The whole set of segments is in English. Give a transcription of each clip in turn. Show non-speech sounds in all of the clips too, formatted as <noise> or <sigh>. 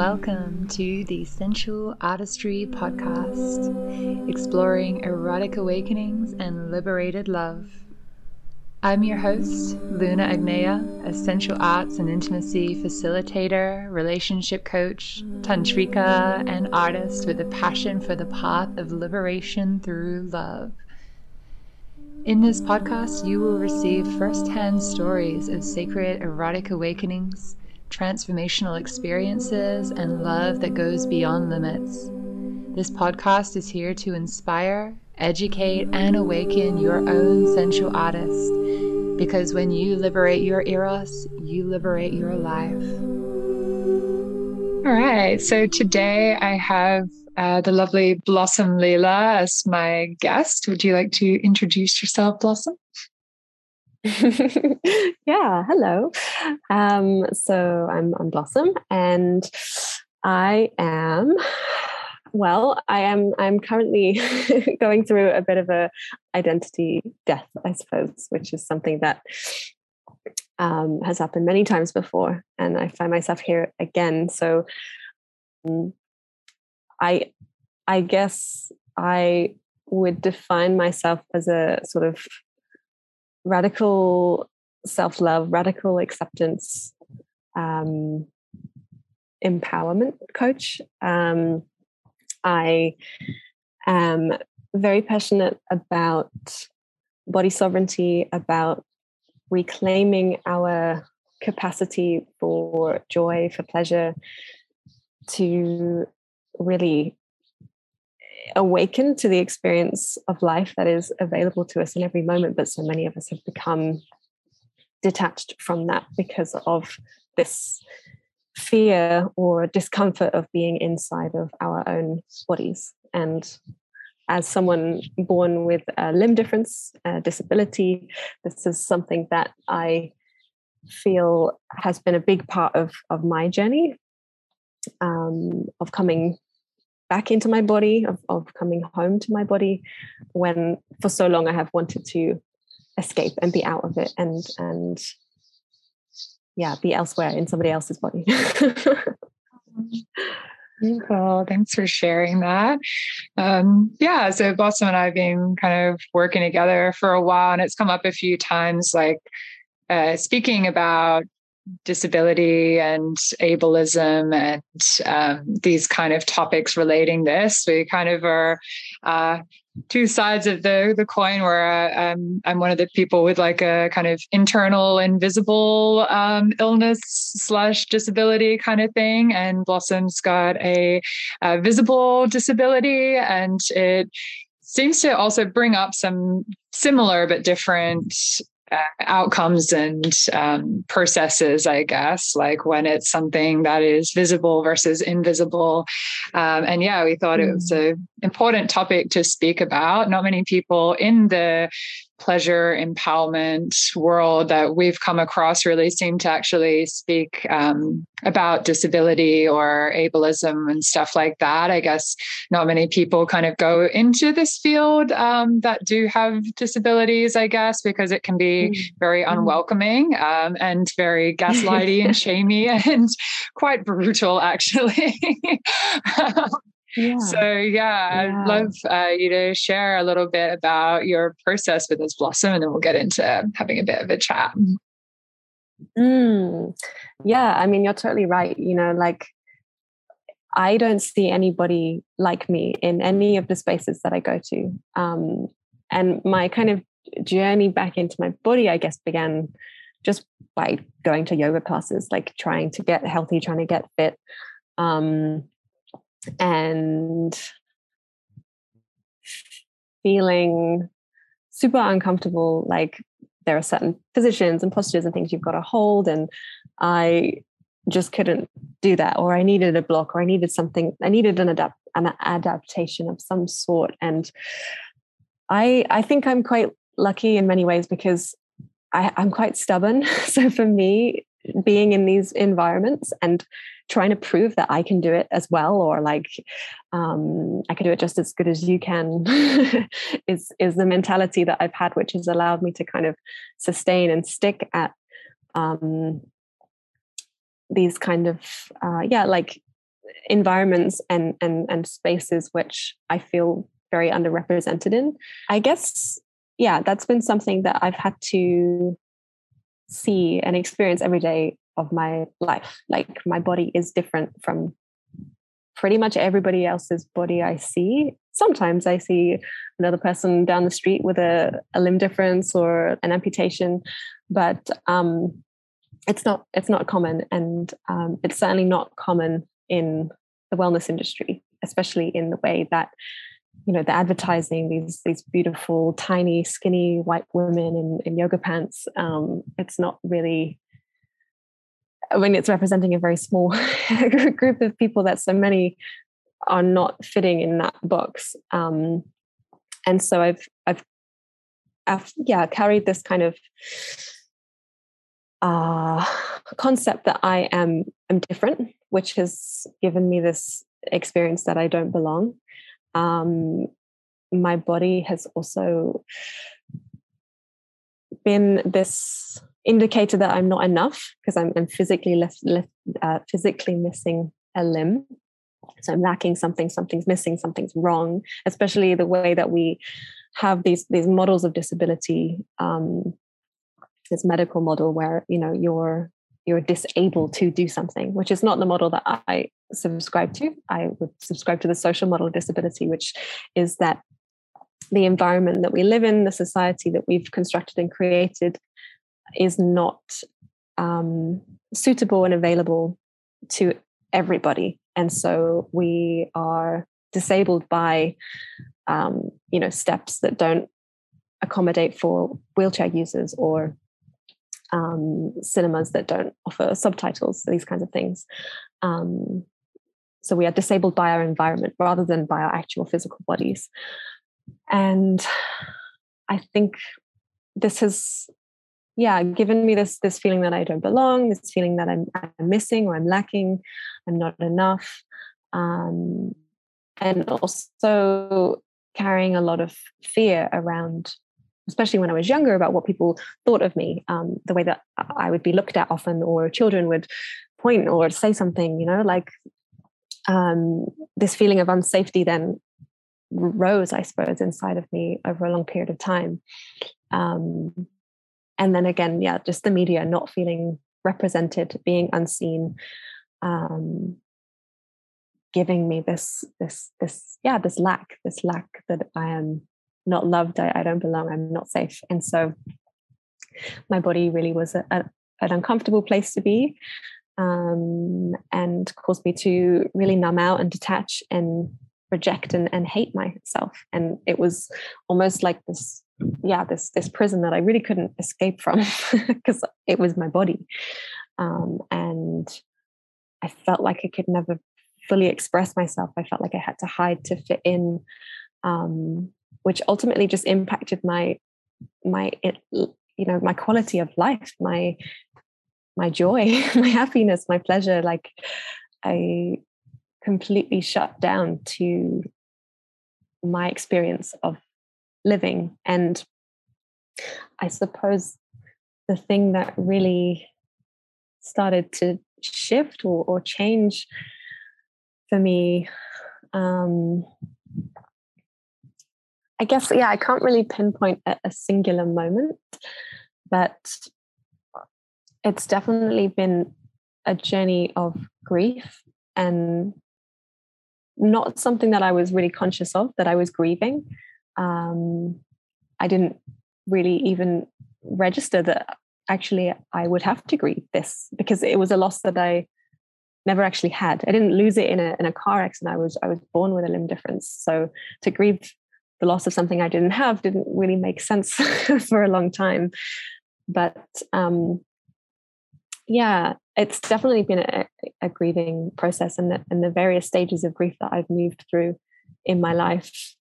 welcome to the Sensual Artistry Podcast, exploring erotic awakenings and liberated love. I'm your host, Luna Agneya, a sensual arts and intimacy facilitator, relationship coach, tantrika, and artist with a passion for the path of liberation through love. In this podcast, you will receive firsthand stories of sacred erotic awakenings, transformational experiences, and love that goes beyond limits. This podcast is here to inspire, educate, and awaken your own sensual artist. Because when you liberate your eros, you liberate your life. All right. So today I have uh, the lovely Blossom Leela as my guest. Would you like to introduce yourself, Blossom? <laughs> yeah, hello. Um, so I'm, I'm Blossom, and I am well, I am. I'm currently <laughs> going through a bit of a identity death, I suppose, which is something that um, has happened many times before, and I find myself here again. So, um, I, I guess I would define myself as a sort of radical self-love, radical acceptance, um, empowerment coach. Um, I am very passionate about body sovereignty, about reclaiming our capacity for joy, for pleasure, to really awaken to the experience of life that is available to us in every moment. But so many of us have become detached from that because of this fear or discomfort of being inside of our own bodies. And as someone born with a limb difference, a disability, this is something that I feel has been a big part of, of my journey um, of coming back into my body, of, of coming home to my body, when for so long I have wanted to escape and be out of it and and yeah be elsewhere in somebody else's body <laughs> Cool. Thanks for sharing that. Um, yeah, so Blossom and I have been kind of working together for a while, and it's come up a few times, like uh, speaking about disability and ableism and um, these kind of topics relating this. We kind of are uh, two sides of the the coin where uh, um, I'm one of the people with like a kind of internal invisible um, illness slash disability kind of thing and Blossom's got a, a visible disability and it seems to also bring up some similar but different uh, outcomes and um, processes, I guess, like when it's something that is visible versus invisible. Um, and yeah, we thought it was mm. an important topic to speak about. Not many people in the pleasure empowerment world that we've come across really seem to actually speak um, about disability or ableism and stuff like that. I guess not many people kind of go into this field um, that do have disabilities, I guess, because it can be mm-hmm. very mm-hmm. unwelcoming um, and very <laughs> gaslighty and shamey and quite brutal, actually. <laughs> Yeah. So yeah, yeah. I'd love uh, you to share a little bit about your process with this blossom, and then we'll get into having a bit of a chat. Mm. Yeah, I mean, you're totally right. You know, like I don't see anybody like me in any of the spaces that I go to. Um, and my kind of journey back into my body, I guess, began just by going to yoga classes, like trying to get healthy, trying to get fit. Um, and feeling super uncomfortable like there are certain positions and postures and things you've got to hold and i just couldn't do that or i needed a block or i needed something i needed an adapt an adaptation of some sort and i i think i'm quite lucky in many ways because I, i'm quite stubborn. <laughs> So for me being in these environments and trying to prove that I can do it as well, or like um, I can do it just as good as you can, <laughs> is is the mentality that I've had, which has allowed me to kind of sustain and stick at um, these kind of uh, yeah, like environments and and and spaces which I feel very underrepresented in. I guess yeah, that's been something that I've had to see and experience every day of my life. Like my body is different from pretty much everybody else's body I see. Sometimes I see another person down the street with a, a limb difference or an amputation, but um, it's not it's not common, and um, it's certainly not common in the wellness industry, especially in the way that you know the advertising these these beautiful tiny skinny white women in, in yoga pants um, it's not really I mean, it's representing a very small <laughs> group of people that so many are not fitting in that box. Um, and so I've, I've, I've, yeah, carried this kind of uh, concept that I am, am different, which has given me this experience that I don't belong. Um, my body has also been this indicator that I'm not enough because I'm, I'm, physically left, left uh, physically missing a limb. So I'm lacking something, something's missing, something's wrong. Especially the way that we have these these models of disability, um, this medical model where you know you're you're disabled to do something, which is not the model that I subscribe to. I would subscribe to the social model of disability, which is that the environment that we live in, the society that we've constructed and created, is not um, suitable and available to everybody. And so we are disabled by, um, you know, steps that don't accommodate for wheelchair users or um, cinemas that don't offer subtitles, these kinds of things. Um, so we are disabled by our environment rather than by our actual physical bodies. And I think this has yeah given me this this feeling that i don't belong this feeling that i'm, I'm missing or i'm lacking i'm not enough um, and also carrying a lot of fear around especially when i was younger about what people thought of me um, the way that i would be looked at often or children would point or say something you know like um, this feeling of unsafety then rose i suppose inside of me over a long period of time. Um, and then again yeah just the media not feeling represented being unseen um, giving me this this this yeah this lack this lack that i am not loved i, I don't belong i'm not safe. And so my body really was a, a, an uncomfortable place to be um, and caused me to really numb out and detach and reject and, and hate myself. And it was almost like this yeah this this prison that i really couldn't escape from <laughs> because it was my body. Um, and i felt like i could never fully express myself. I felt like i had to hide to fit in um, which ultimately just impacted my my you know my quality of life my my joy <laughs> my happiness my pleasure like i completely shut down to my experience of living. And I suppose the thing that really started to shift or, or change for me, um, I guess, yeah, I can't really pinpoint a, a singular moment, but it's definitely been a journey of grief and not something that I was really conscious of that I was grieving. Um, I didn't really even register that actually I would have to grieve this because it was a loss that I never actually had. I didn't lose it in a in a car accident. I was I was born with a limb difference. So to grieve the loss of something I didn't have didn't really make sense <laughs> for a long time. But um, yeah, it's definitely been a, a grieving process, and the, and the various stages of grief that I've moved through in my life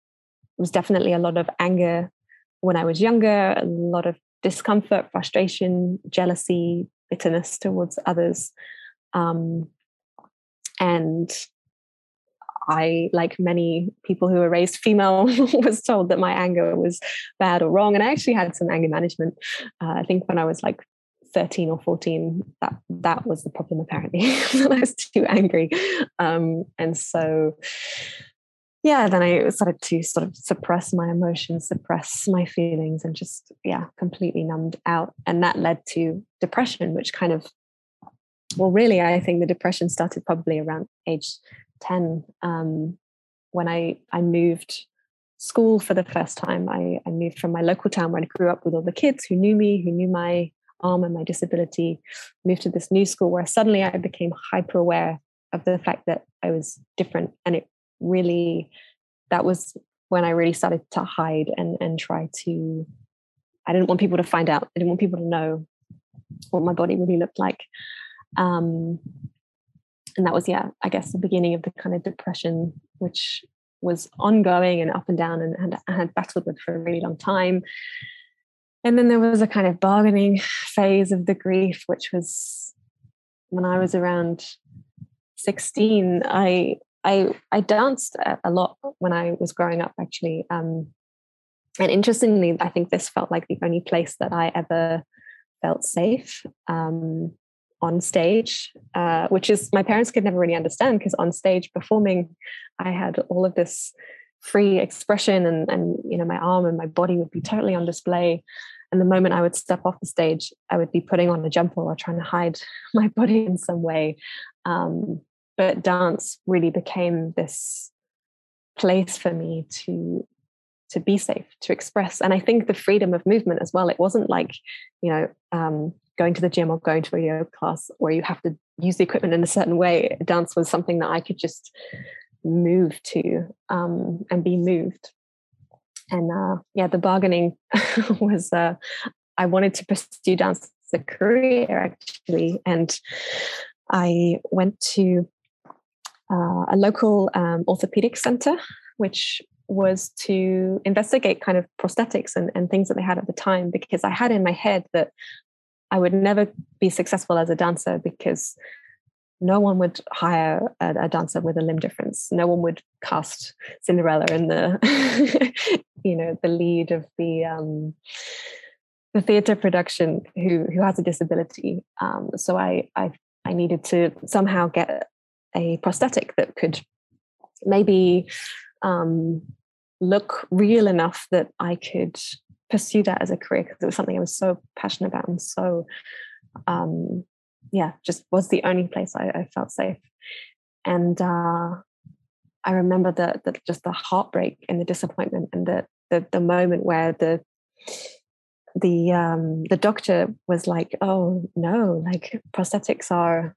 was definitely a lot of anger when I was younger, a lot of discomfort, frustration, jealousy, bitterness towards others, um, and I, like many people who were raised female, <laughs> was told that my anger was bad or wrong. And I actually had some anger management. Uh, I think when I was like 13 or 14 that that was the problem apparently <laughs> i was too angry um, and so yeah then i started to sort of suppress my emotions suppress my feelings and just yeah completely numbed out and that led to depression which kind of well really i think the depression started probably around age 10 um, when i i moved school for the first time I, I moved from my local town where i grew up with all the kids who knew me who knew my arm and my disability, moved to this new school where suddenly I became hyper aware of the fact that I was different. And it really, that was when I really started to hide and, and try to, I didn't want people to find out. I didn't want people to know what my body really looked like. Um, and that was, yeah, I guess the beginning of the kind of depression, which was ongoing and up and down and, and I had battled with for a really long time. And then there was a kind of bargaining phase of the grief, which was when I was around 16. I I I danced a lot when I was growing up, actually. Um, and interestingly, I think this felt like the only place that I ever felt safe um, on stage, uh, which is my parents could never really understand because on stage performing, I had all of this free expression and and you know my arm and my body would be totally on display. And the moment i would step off the stage i would be putting on a jumper or trying to hide <laughs> my body in some way. Um, but dance really became this place for me to to be safe to express. And i think the freedom of movement as well it wasn't like you know um, going to the gym or going to a yoga class where you have to use the equipment in a certain way dance was something that i could just move to um, and be moved. And uh, yeah, the bargaining <laughs> was uh, I wanted to pursue dance as a career actually, and I went to uh, a local um, orthopedic center, which was to investigate kind of prosthetics and, and things that they had at the time because I had in my head that I would never be successful as a dancer because no one would hire a, a, dancer with a limb difference. No one would cast Cinderella in the, <laughs> you know, the lead of the um, the theatre production who who has a disability. Um, so I, I I needed to somehow get a prosthetic that could maybe um, look real enough that I could pursue that as a career because it was something I was so passionate about and so um, yeah, just was the only place I, I felt safe. And uh, I remember the, the just the heartbreak and the disappointment and the the, the moment where the the um, the doctor was like, "Oh no, like prosthetics are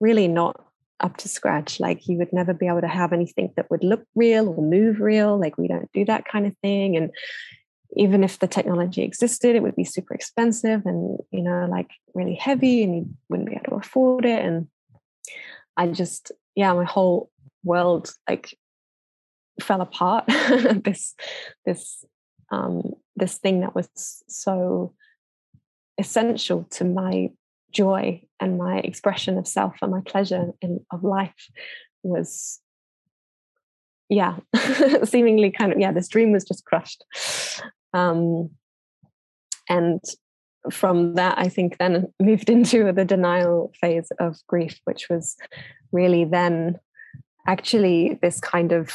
really not up to scratch. Like you would never be able to have anything that would look real or move real. Like we don't do that kind of thing." And even if the technology existed, it would be super expensive and, you know, like really heavy and you wouldn't be able to afford it. And I just, yeah, my whole world like fell apart. <laughs> this, this, um, this thing that was so essential to my joy and my expression of self and my pleasure in, of life was yeah <laughs> seemingly kind of yeah this dream was just crushed um, and from that, I think then <laughs> moved into the denial phase of grief, which was really then actually this kind of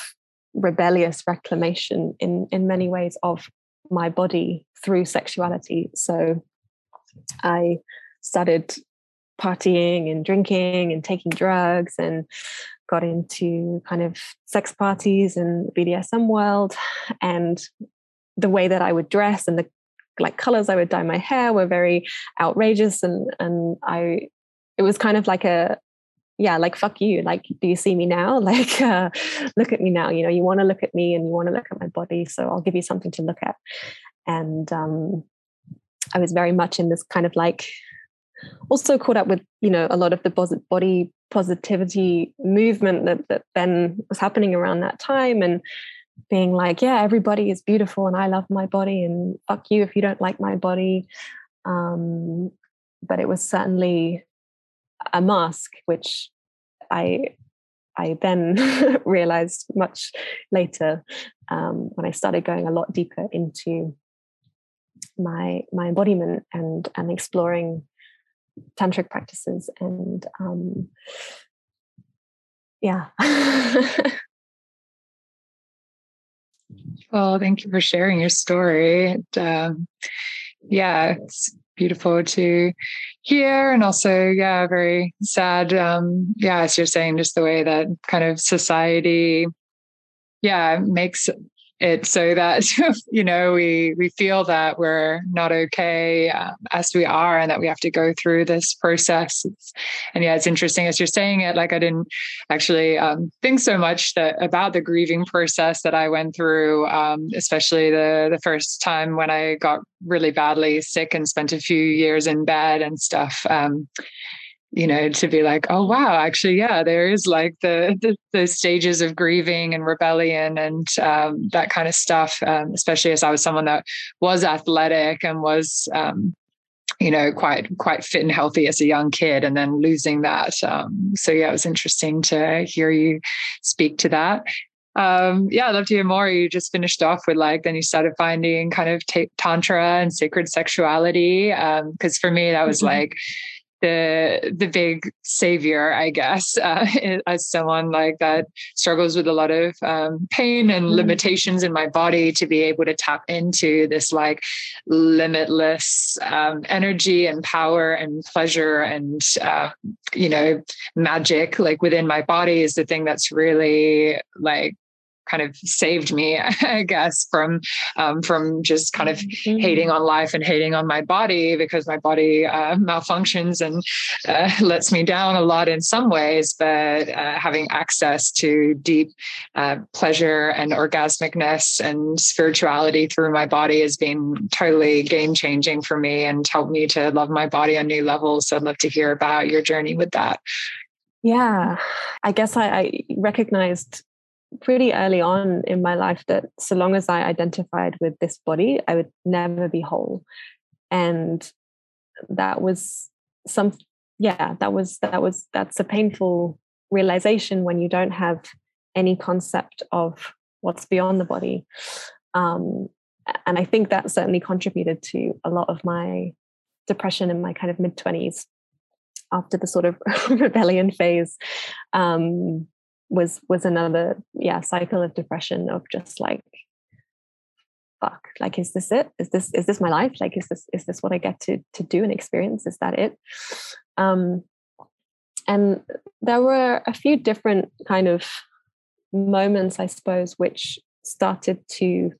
rebellious reclamation in in many ways of my body through sexuality. So I started partying and drinking and taking drugs and got into kind of sex parties and BDSM world and the way that I would dress and the like colors I would dye my hair were very outrageous and and I it was kind of like a yeah like fuck you like do you see me now? <laughs> Like uh, look at me now you know you want to look at me and you want to look at my body so I'll give you something to look at. And um I was very much in this kind of like also caught up with you know a lot of the body positivity movement that that then was happening around that time and being like, yeah, everybody is beautiful and I love my body and fuck you if you don't like my body. Um, but it was certainly a mask, which I I then <laughs> realized much later um, when I started going a lot deeper into my my embodiment and and exploring tantric practices and um, yeah <laughs> well thank you for sharing your story. And, um, yeah it's beautiful to hear and also yeah very sad um yeah as you're saying just the way that kind of society yeah makes it so that <laughs> you know we we feel that we're not okay um, as we are and that we have to go through this process. It's, and yeah it's interesting as you're saying it like i didn't actually um, think so much that about the grieving process that i went through um, especially the the first time when i got really badly sick and spent a few years in bed and stuff um, you know to be like oh wow actually yeah there is like the the, the stages of grieving and rebellion and um, that kind of stuff um, especially as i was someone that was athletic and was um, you know quite quite fit and healthy as a young kid and then losing that um, so yeah it was interesting to hear you speak to that um, yeah, I'd love to hear more. You just finished off with like, then you started finding kind of t- tantra and sacred sexuality. Because um, for me, that was mm-hmm. like the the big savior, I guess, <laughs> uh, as someone like that struggles with a lot of um, pain and mm-hmm. limitations in my body to be able to tap into this like limitless um, energy and power and pleasure and uh, you know magic like within my body is the thing that's really like kind of saved me, <laughs> I guess, from um, from just kind of mm-hmm. hating on life and hating on my body because my body uh, malfunctions and uh, <laughs> lets me down a lot in some ways. But uh, having access to deep uh, pleasure and orgasmicness and spirituality through my body has been totally game changing for me and helped me to love my body on new levels. So I'd love to hear about your journey with that. Yeah, I guess I, I recognized pretty early on in my life that so long as I identified with this body, I would never be whole. And that was some yeah, that was that was that's a painful realization when you don't have any concept of what's beyond the body. Um, and I think that certainly contributed to a lot of my depression in my kind of mid 20s after the sort of <laughs> rebellion phase. Um, was was another yeah cycle of depression of just like fuck like is this it? Is this is this my life? Like is this is this what i get to to do and experience? Is that it? Um and there were a few different kind of moments i suppose which started to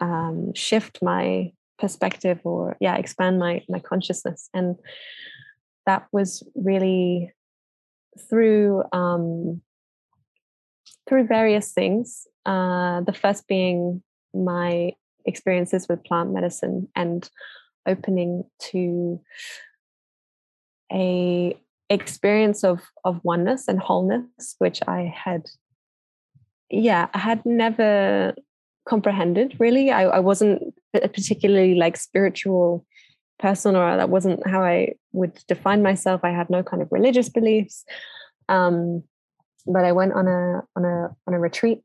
um, shift my perspective or yeah expand my my consciousness. And that was really through um, through various things. Uh, the first being my experiences with plant medicine and opening to a experience of of oneness and wholeness, which I had, yeah, I had never comprehended really. I, I wasn't particularly like spiritual person or that wasn't how I would define myself. I had no kind of religious beliefs. Um, but I went on a on a on a retreat,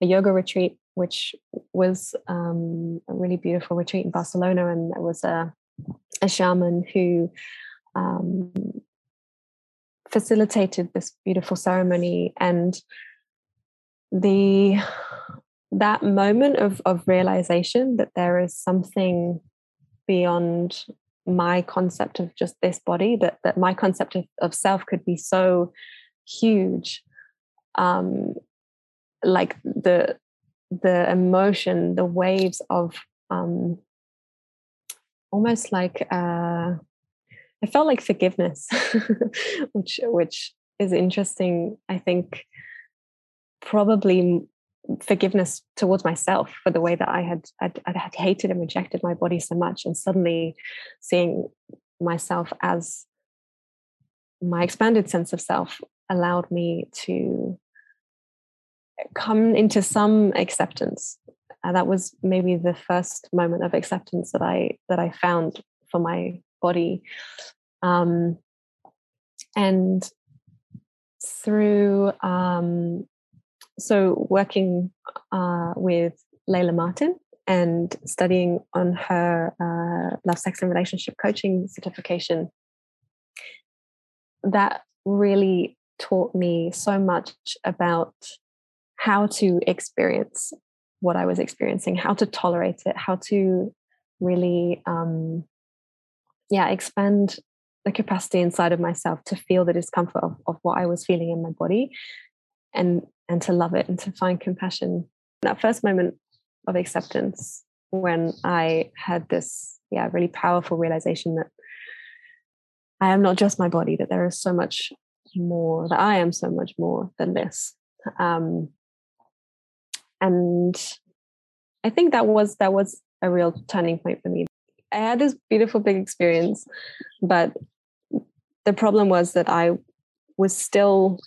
a yoga retreat, which was um, a really beautiful retreat in Barcelona, and there was a a shaman who um, facilitated this beautiful ceremony, and the that moment of of realization that there is something beyond my concept of just this body that that my concept of, of self could be so huge um like the the emotion the waves of um almost like uh i felt like forgiveness <laughs> which which is interesting i think probably forgiveness towards myself for the way that I had I'd, I'd, had hated and rejected my body so much, and suddenly seeing myself as my expanded sense of self allowed me to come into some acceptance. And that was maybe the first moment of acceptance that I that I found for my body. Um, and through um, so working uh, with Layla Martin and studying on her uh, love, sex, and relationship coaching certification that really taught me so much about how to experience what I was experiencing, how to tolerate it, how to really, um, yeah, expand the capacity inside of myself to feel the discomfort of, of what I was feeling in my body, and and to love it and to find compassion. That first moment of acceptance when I had this, yeah, really powerful realization that I am not just my body, that there is so much more, that I am so much more than this. Um, and I think that was that was a real turning point for me. I had this beautiful big experience, but the problem was that I was still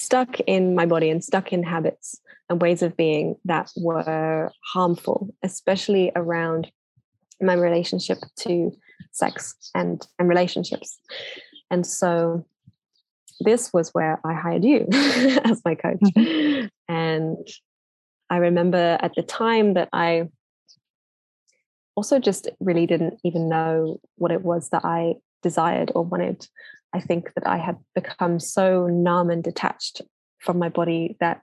stuck in my body and stuck in habits and ways of being that were harmful, especially around my relationship to sex and and relationships. And so this was where I hired you <laughs> as my coach. Mm-hmm. And I remember at the time that I also just really didn't even know what it was that I desired or wanted. I think that I had become so numb and detached from my body that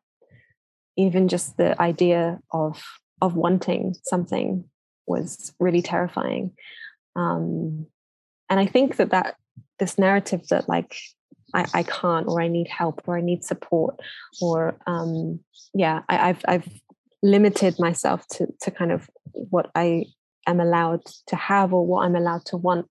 even just the idea of of wanting something was really terrifying. Um, and I think that that this narrative that like I, I can't or I need help or I need support or um, yeah I, I've I've limited myself to to kind of what I am allowed to have or what I'm allowed to want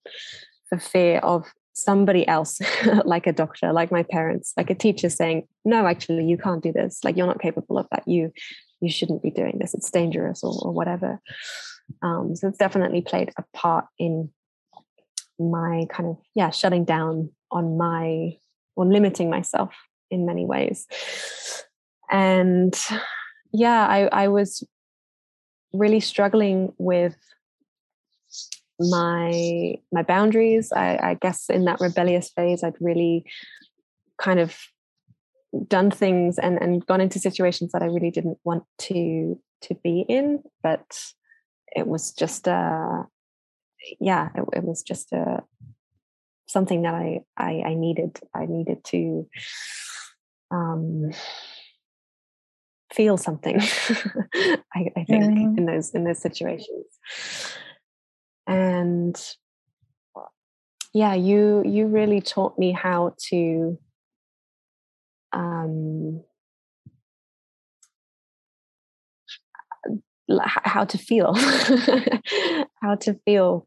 for fear of somebody else <laughs> like a doctor like my parents like a teacher saying no actually you can't do this. Like you're not capable of that. You you shouldn't be doing this. It's dangerous or, or whatever. Um, so it's definitely played a part in my kind of yeah shutting down on my or limiting myself in many ways. And yeah, I, I was really struggling with my my boundaries. I, I guess in that rebellious phase, I'd really kind of done things and, and gone into situations that I really didn't want to to be in, but it was just uh yeah, it, it was just a something that I, I, I needed. I needed to um, feel something. <laughs> I, I, think mm. in those in those situations, and yeah, you you really taught me how to. Um, how to feel <laughs> how to feel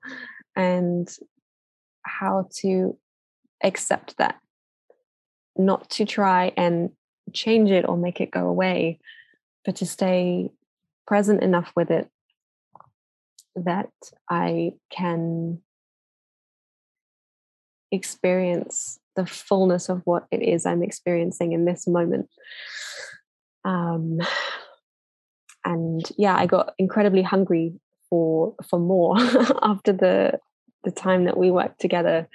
and how to accept that, not to try and change it or make it go away, but to stay present enough with it that I can experience the fullness of what it is I'm experiencing in this moment. Um, and yeah, I got incredibly hungry for for more <laughs> after the the time that we worked together,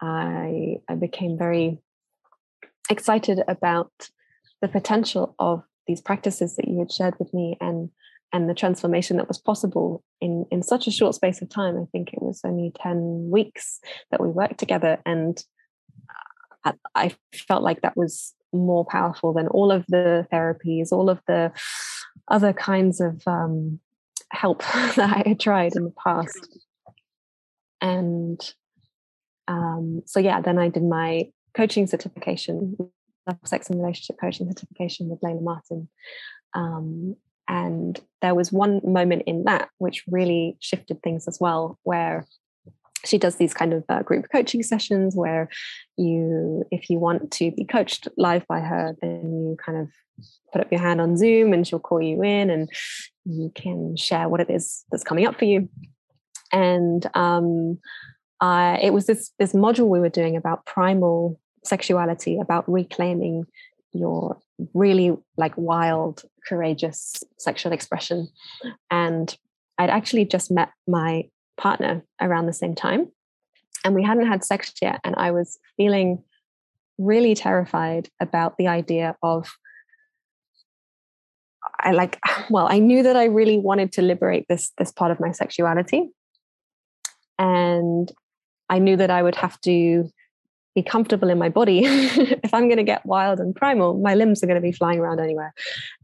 I I became very excited about the potential of these practices that you had shared with me and and the transformation that was possible in in such a short space of time i think it was only 10 weeks that we worked together and i felt like that was more powerful than all of the therapies all of the other kinds of um, help <laughs> that i had tried in the past. And um, so yeah then i did my coaching certification love sex and relationship coaching certification with layla martin um, and there was one moment in that which really shifted things as well where she does these kind of uh, group coaching sessions where you if you want to be coached live by her then you kind of put up your hand on zoom and she'll call you in and you can share what it is that's coming up for you. And um, it was this this module we were doing about primal sexuality, about reclaiming your really like wild, courageous sexual expression. And I'd actually just met my partner around the same time, and we hadn't had sex yet, and I was feeling really terrified about the idea of I like <sighs> well I knew that I really wanted to liberate this this part of my sexuality and I knew that I would have to be comfortable in my body. <laughs> if I'm going to get wild and primal, my limbs are going to be flying around anywhere.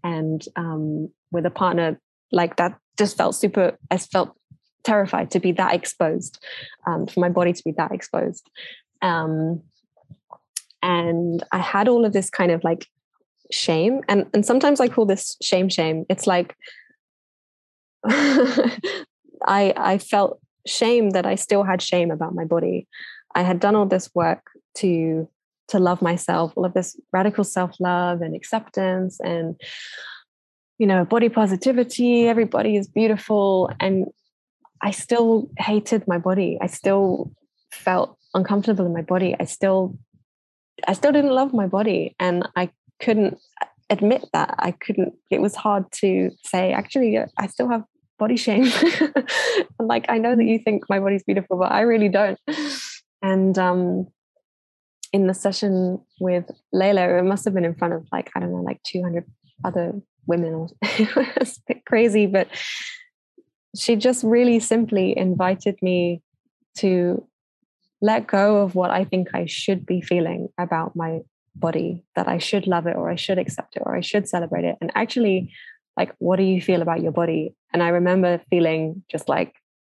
And um, with a partner like that, just felt super. I felt terrified to be that exposed, um, for my body to be that exposed. Um, and I had all of this kind of like shame, and and sometimes I call this shame shame. It's like <laughs> I I felt shame that I still had shame about my body. I had done all this work to to love myself all of this radical self-love and acceptance and you know body positivity everybody is beautiful. And i still hated my body. I still felt uncomfortable in my body. I still i still didn't love my body. And i couldn't admit that. I couldn't it was hard to say actually i still have body shame. <laughs> Like i know that you think my body's beautiful but i really don't and um in the session with Layla, it must have been in front of like, I don't know, like 200 other women. <laughs> it was a bit crazy, but she just really simply invited me to let go of what I think I should be feeling about my body, that I should love it or I should accept it or I should celebrate it. And actually, like, what do you feel about your body? And I remember feeling just like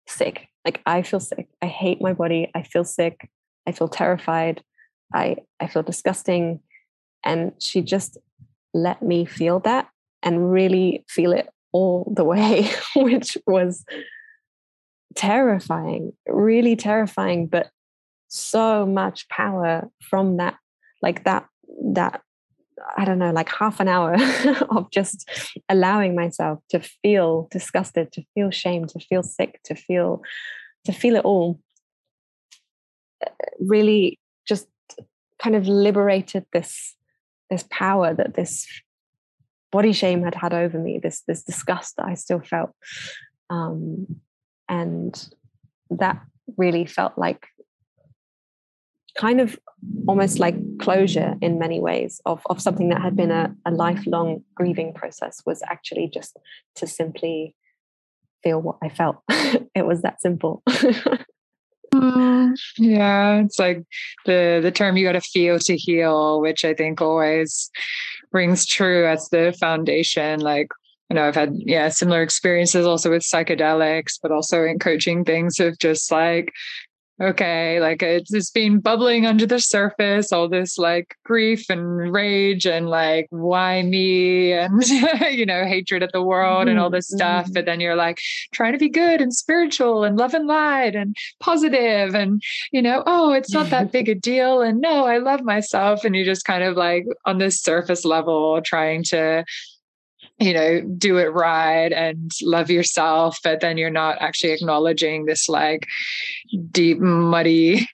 sick. Like, I feel sick. I hate my body. I feel sick. I feel terrified. I, I feel disgusting. And she just let me feel that and really feel it all the way, <laughs> which was terrifying, really terrifying, but so much power from that, like that, that, I don't know, like half an hour <laughs> of just allowing myself to feel disgusted, to feel shame, to feel sick, to feel, to feel it all really just kind of liberated this this power that this body shame had had over me this this disgust that i still felt. Um, and that really felt like kind of almost like closure in many ways of, of something that had been a, a lifelong grieving process was actually just to simply feel what i felt <laughs> it was that simple <laughs> Mm, yeah, it's like the the term you got to feel to heal, which I think always rings true as the foundation. Like you know, I've had yeah similar experiences also with psychedelics, but also in coaching things of just like okay, like it's, it's been bubbling under the surface, all this like grief and rage and like, why me? And, <laughs> you know, hatred of the world mm-hmm. and all this stuff. Mm-hmm. But then you're like trying to be good and spiritual and love and light and positive and, you know, oh, it's not that big a <laughs> deal. And no, I love myself. And you just kind of like on this surface level trying to you know do it right and love yourself but then you're not actually acknowledging this like deep muddy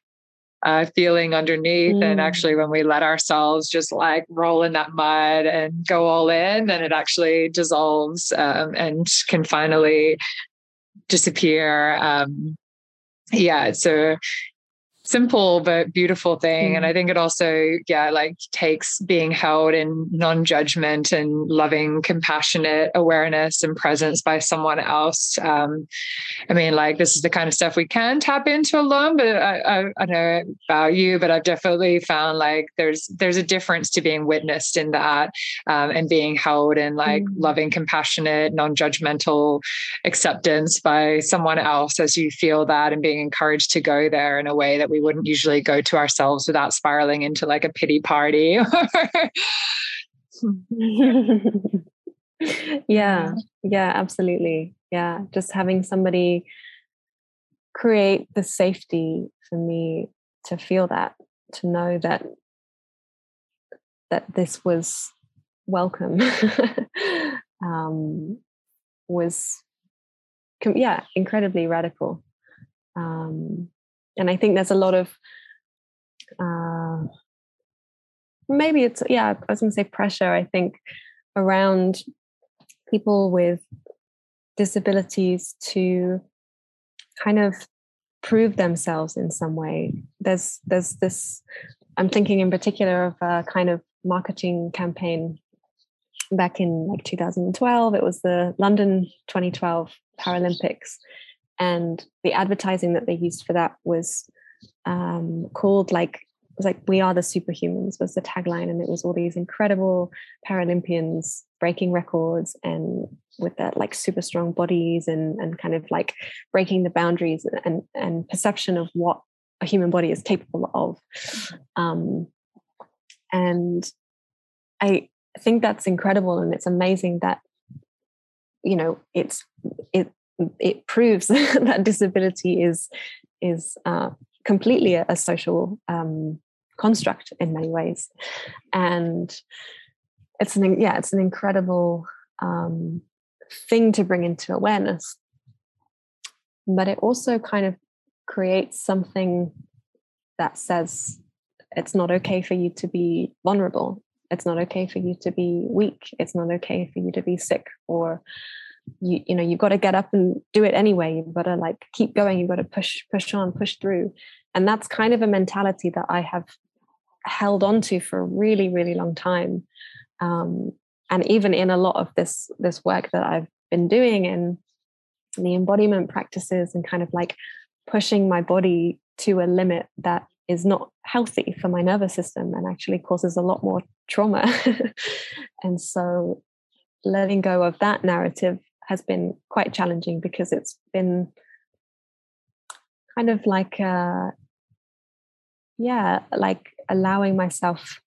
uh, feeling underneath mm. and actually when we let ourselves just like roll in that mud and go all in then it actually dissolves um, and can finally disappear um, yeah so simple but beautiful thing mm. and i think it also yeah like takes being held in non-judgment and loving compassionate awareness and presence by someone else um, i mean like this is the kind of stuff we can tap into alone but I, I, I know about you but i've definitely found like there's there's a difference to being witnessed in that um, and being held in like mm. loving compassionate non-judgmental acceptance by someone else as you feel that and being encouraged to go there in a way that we wouldn't usually go to ourselves without spiraling into like a pity party. <laughs> yeah, yeah, absolutely. Yeah, just having somebody create the safety for me to feel that, to know that that this was welcome <laughs> um, was yeah incredibly radical um, and i think there's a lot of uh, maybe it's yeah i was going to say pressure i think around people with disabilities to kind of prove themselves in some way. There's there's this i'm thinking in particular of a kind of marketing campaign back in like 2012 it was the london 2012 paralympics and the advertising that they used for that was um, called like it was like we are the superhumans was the tagline and it was all these incredible paralympians breaking records and with that like super strong bodies and and kind of like breaking the boundaries and and perception of what a human body is capable of. Um and i think that's incredible and it's amazing that you know it's it it proves <laughs> that disability is is uh, completely a, a social um, construct in many ways. And it's an yeah it's an incredible um, thing to bring into awareness. But it also kind of creates something that says it's not okay for you to be vulnerable. It's not okay for you to be weak. It's not okay for you to be sick or you you know you've got to get up and do it anyway. You've got to like keep going. You've got to push push on push through. And that's kind of a mentality that i have held on to for a really really long time. Um, and even in a lot of this this work that i've been doing in the embodiment practices and kind of like pushing my body to a limit that is not healthy for my nervous system and actually causes a lot more trauma. <laughs> And so letting go of that narrative has been quite challenging because it's been kind of like uh yeah like allowing myself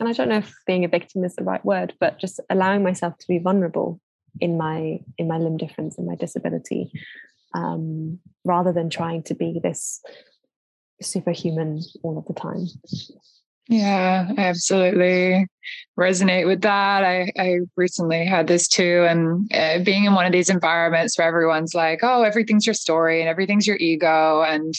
and i don't know if being a victim is the right word but just allowing myself to be vulnerable in my in my limb difference and my disability um rather than trying to be this superhuman all of the time. Yeah, absolutely resonate with that. I, I recently had this too. And uh, being in one of these environments where everyone's like, oh, everything's your story and everything's your ego. And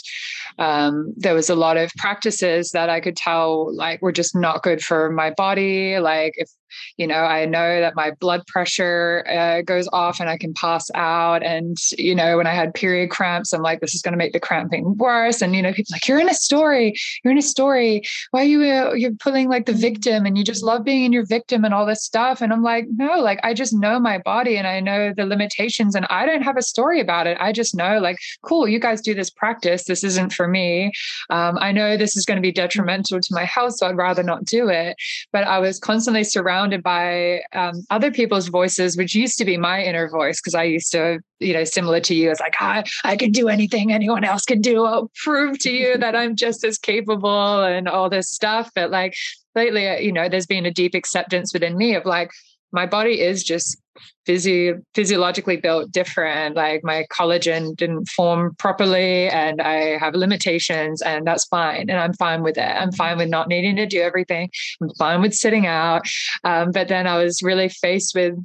um, there was a lot of practices that I could tell like were just not good for my body. Like if you know i know that my blood pressure uh, goes off and i can pass out and you know when i had period cramps i'm like this is going to make the cramping worse and you know people like you're in a story you're in a story why are you uh, you're pulling like the victim and you just love being in your victim and all this stuff. And i'm like no like i just know my body and i know the limitations and i don't have a story about it. I just know like cool you guys do this practice. This isn't for me. Um, i know this is going to be detrimental to my health so i'd rather not do it. But i was constantly surrounded by um, other people's voices, which used to be my inner voice, because I used to, you know, similar to you, it's like, I, I can do anything anyone else can do. I'll prove to you that I'm just as capable and all this stuff. But like lately, uh, you know, there's been a deep acceptance within me of like, my body is just physio- physiologically built different. Like my collagen didn't form properly and I have limitations and that's fine. And I'm fine with it. I'm fine with not needing to do everything. I'm fine with sitting out. Um, but then I was really faced with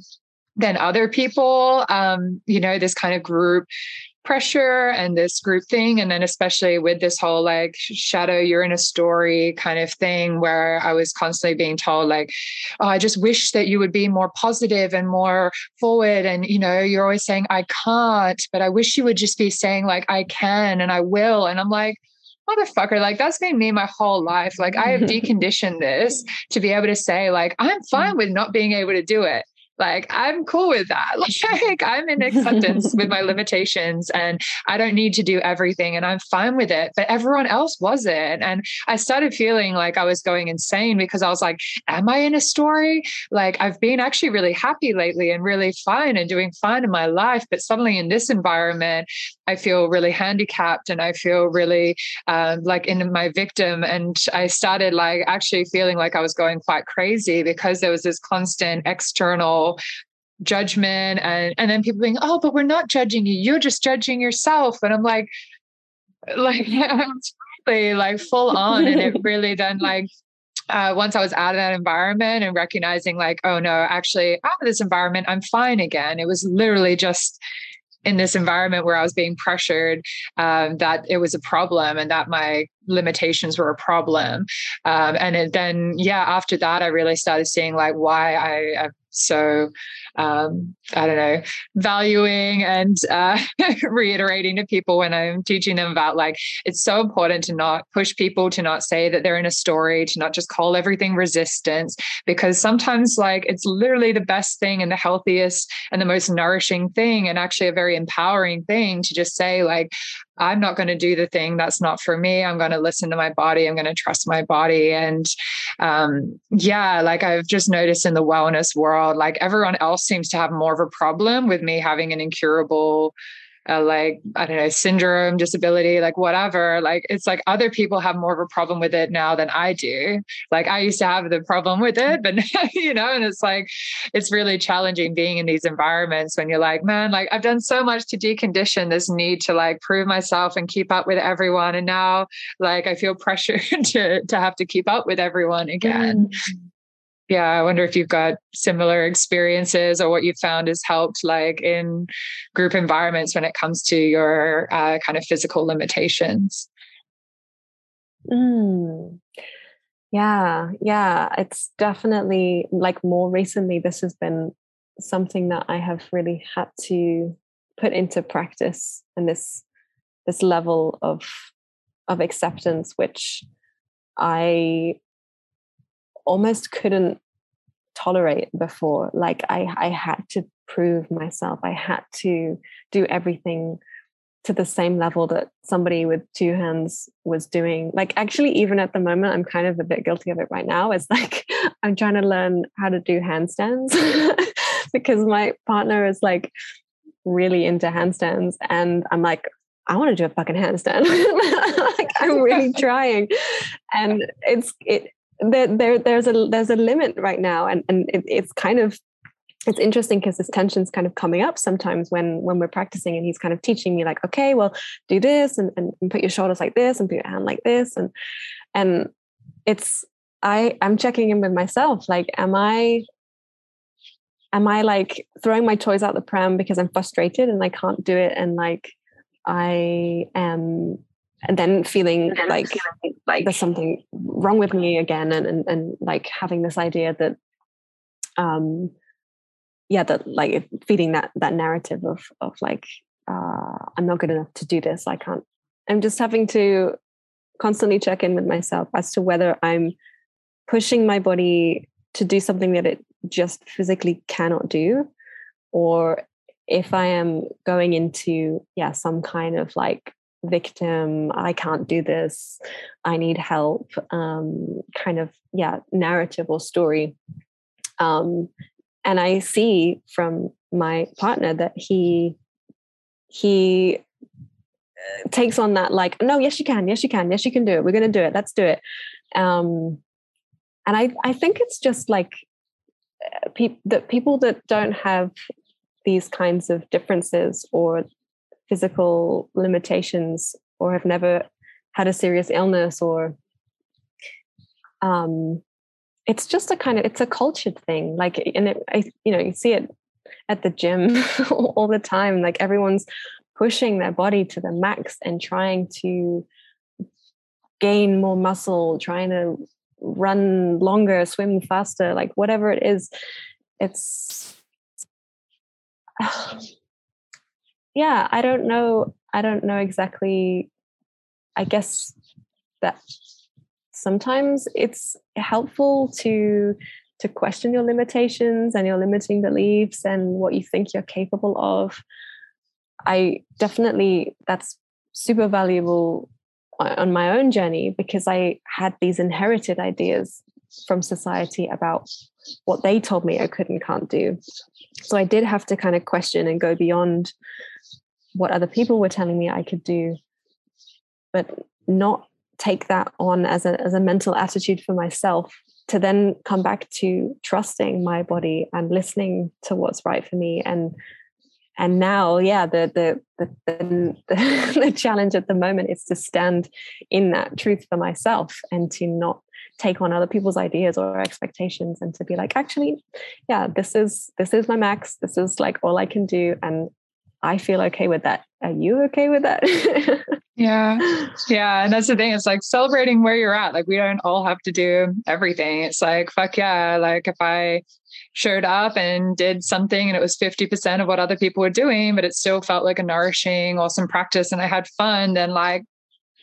then other people, um, you know, this kind of group pressure and this group thing. And then, especially with this whole like shadow, you're in a story kind of thing where I was constantly being told, like, oh, I just wish that you would be more positive and more forward. And, you know, you're always saying, I can't, but I wish you would just be saying, like, I can and I will. And I'm like, motherfucker, like that's been me my whole life. Like I have <laughs> deconditioned this to be able to say, like, I'm fine mm. with not being able to do it like i'm cool with that. <laughs> Like i'm in acceptance with my <laughs> limitations and i don't need to do everything and i'm fine with it but everyone else wasn't. And i started feeling like i was going insane because i was like am i in a story? Like i've been actually really happy lately and really fine and doing fine in my life but suddenly in this environment i feel really handicapped and i feel really um, like in my victim. And i started like actually feeling like i was going quite crazy because there was this constant external judgment and and then people being oh but we're not judging you you're just judging yourself and i'm like like <laughs> really like full on and it <laughs> really then like uh, once I was out of that environment and recognizing, like, oh no, actually, out of this environment, I'm fine again. It was literally just in this environment where I was being pressured um, that it was a problem and that my limitations were a problem. Um, and it, then, yeah, after that, I really started seeing like why I, I've so um, I don't know, valuing and uh, <laughs> reiterating to people when I'm teaching them about like it's so important to not push people to not say that they're in a story, to not just call everything resistance, because sometimes like it's literally the best thing and the healthiest and the most nourishing thing, and actually a very empowering thing to just say like I'm not going to do the thing that's not for me. I'm going to listen to my body. I'm going to trust my body. And um, yeah, like I've just noticed in the wellness world, like everyone else seems to have more of a problem with me having an incurable uh, like I don't know syndrome, disability, like whatever. Like it's like other people have more of a problem with it now than I do. Like I used to have the problem with it, but <laughs> you know, and it's like it's really challenging being in these environments when you're like, man, like I've done so much to decondition this need to like prove myself and keep up with everyone, and now like I feel <laughs> pressure to to have to keep up with everyone again. Mm yeah i wonder if you've got similar experiences or what you've found has helped like in group environments when it comes to your uh, kind of physical limitations mm. yeah yeah it's definitely like more recently this has been something that i have really had to put into practice and this this level of of acceptance which i almost couldn't tolerate before like i i had to prove myself i had to do everything to the same level that somebody with two hands was doing like actually even at the moment i'm kind of a bit guilty of it right now it's <laughs> like i'm trying to learn how to do handstands <laughs> because my partner is like really into handstands and i'm like I want to do a fucking handstand. <laughs> like I'm really trying. And it's it there, there there's a there's a limit right now. And and it, it's kind of it's interesting because this tension's kind of coming up sometimes when when we're practicing and he's kind of teaching me like okay well do this and, and, and put your shoulders like this and put your hand like this. And and it's i i'm checking in with myself like am i am i like throwing my toys out the pram because i'm frustrated and i can't do it and like i am and then feeling then like feeling like there's something wrong with me again and, and and like having this idea that um yeah that like feeding that that narrative of of like uh i'm not good enough to do this i can't i'm just having to constantly check in with myself as to whether i'm pushing my body to do something that it just physically cannot do or if i am going into yeah some kind of like victim i can't do this. I need help um, kind of yeah narrative or story. Um, and i see from my partner that he he uh, takes on that like no yes you can yes you can yes you can do it. We're going to do it. Let's do it. Um, and i i think it's just like uh, pe- that people that don't have these kinds of differences or physical limitations or have never had a serious illness or um it's just a kind of it's a cultured thing. Like and it I, you know you see it at the gym <laughs> all the time. Like everyone's pushing their body to the max and trying to gain more muscle trying to run longer swim faster like whatever it is it's <sighs> <sighs> yeah i don't know i don't know exactly i guess that sometimes it's helpful to to question your limitations and your limiting beliefs and what you think you're capable of i definitely that's super valuable on my own journey because i had these inherited ideas from society about what they told me I could and can't do. So I did have to kind of question and go beyond what other people were telling me I could do, but not take that on as a, as a mental attitude for myself to then come back to trusting my body and listening to what's right for me. And and now yeah the the the, the, <laughs> the challenge at the moment is to stand in that truth for myself and to not take on other people's ideas or expectations and to be like actually yeah this is this is my max. This is like all i can do. And i feel okay with that are you okay with that <laughs> yeah yeah and that's the thing it's like celebrating where you're at like we don't all have to do everything it's like fuck yeah like if i showed up and did something and it was 50% of what other people were doing, but it still felt like a nourishing, awesome practice. And I had fun, then like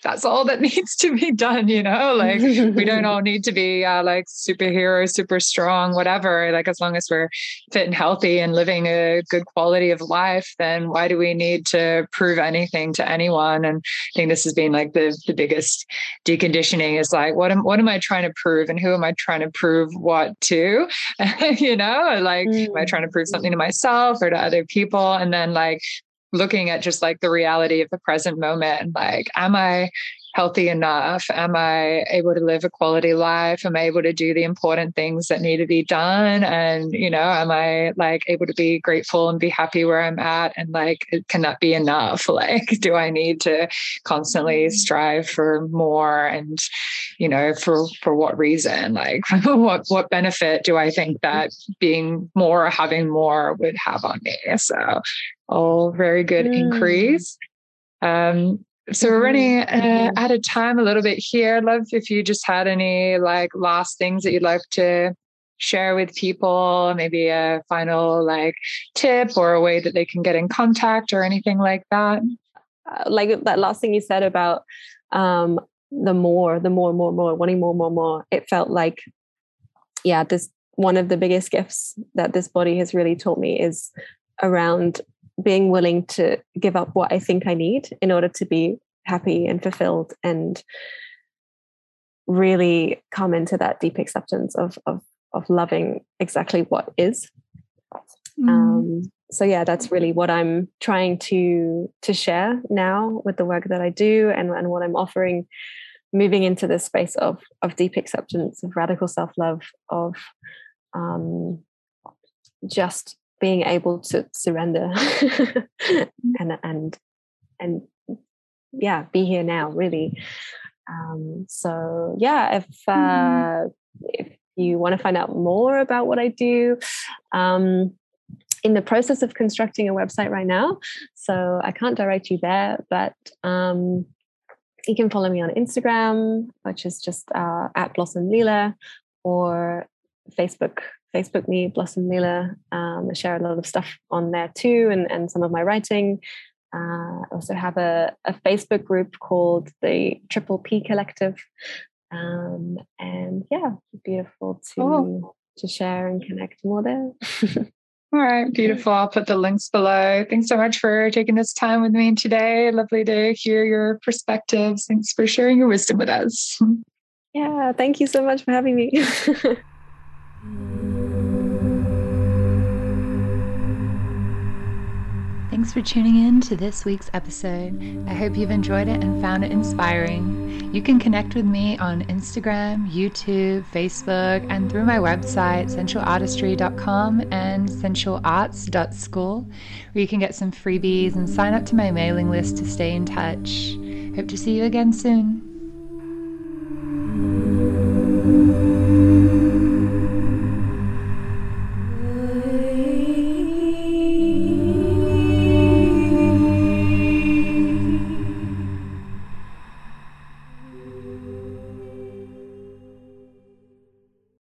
that's all that <laughs> needs to be done you know? Like we don't <laughs> all need to be uh, like superhero super strong whatever. Like as long as we're fit and healthy and living a good quality of life then why do we need to prove anything to anyone? And i think this has been like the the biggest deconditioning is like what am what am i trying to prove and who am i trying to prove what to? <laughs> You know? Like mm. am i trying to prove something to myself or to other people? And then like looking at just like the reality of the present moment like am i healthy enough? Am I able to live a quality life? Am I able to do the important things that need to be done? And, you know, am I like able to be grateful and be happy where I'm at? And like, can that be enough? <laughs> Like, do I need to constantly strive for more? And, you know, for for what reason? Like, <laughs> what what benefit do I think that being more or having more would have on me? So, all very good mm. inquiries. Um, so we're running uh, mm-hmm. out of time a little bit here. I'd love if you just had any like last things that you'd like to share with people, maybe a final like tip or a way that they can get in contact or anything like that. Uh, like that last thing you said about um, the more, the more, more, more, wanting more, more, more. It felt like, yeah, this one of the biggest gifts that this body has really taught me is around being willing to give up what I think I need in order to be happy and fulfilled and really come into that deep acceptance of of of loving exactly what is. Mm. Um, so yeah, that's really what I'm trying to to share now with the work that I do and, and what I'm offering, moving into this space of of deep acceptance, of radical self love, of um, just being able to surrender <laughs> and and and yeah be here now really um, so yeah if uh, mm. if you want to find out more about what i do um, in the process of constructing a website right now so i can't direct you there but um, you can follow me on instagram which is just uh, at blossom leela or facebook Facebook me, Blossom Leela. Um, I share a lot of stuff on there too, and, and some of my writing. Uh, I also have a, a Facebook group called the Triple P Collective. Um, and yeah, beautiful to oh. to share and connect more there. <laughs> All right, beautiful. I'll put the links below. Thanks so much for taking this time with me today. Lovely to hear your perspectives. Thanks for sharing your wisdom with us. Yeah, thank you so much for having me. <laughs> Thanks for tuning in to this week's episode. I hope you've enjoyed it and found it inspiring. You can connect with me on Instagram, YouTube, Facebook, and through my website, sensualartistry.com and sensualarts.school, where you can get some freebies and sign up to my mailing list to stay in touch. Hope to see you again soon.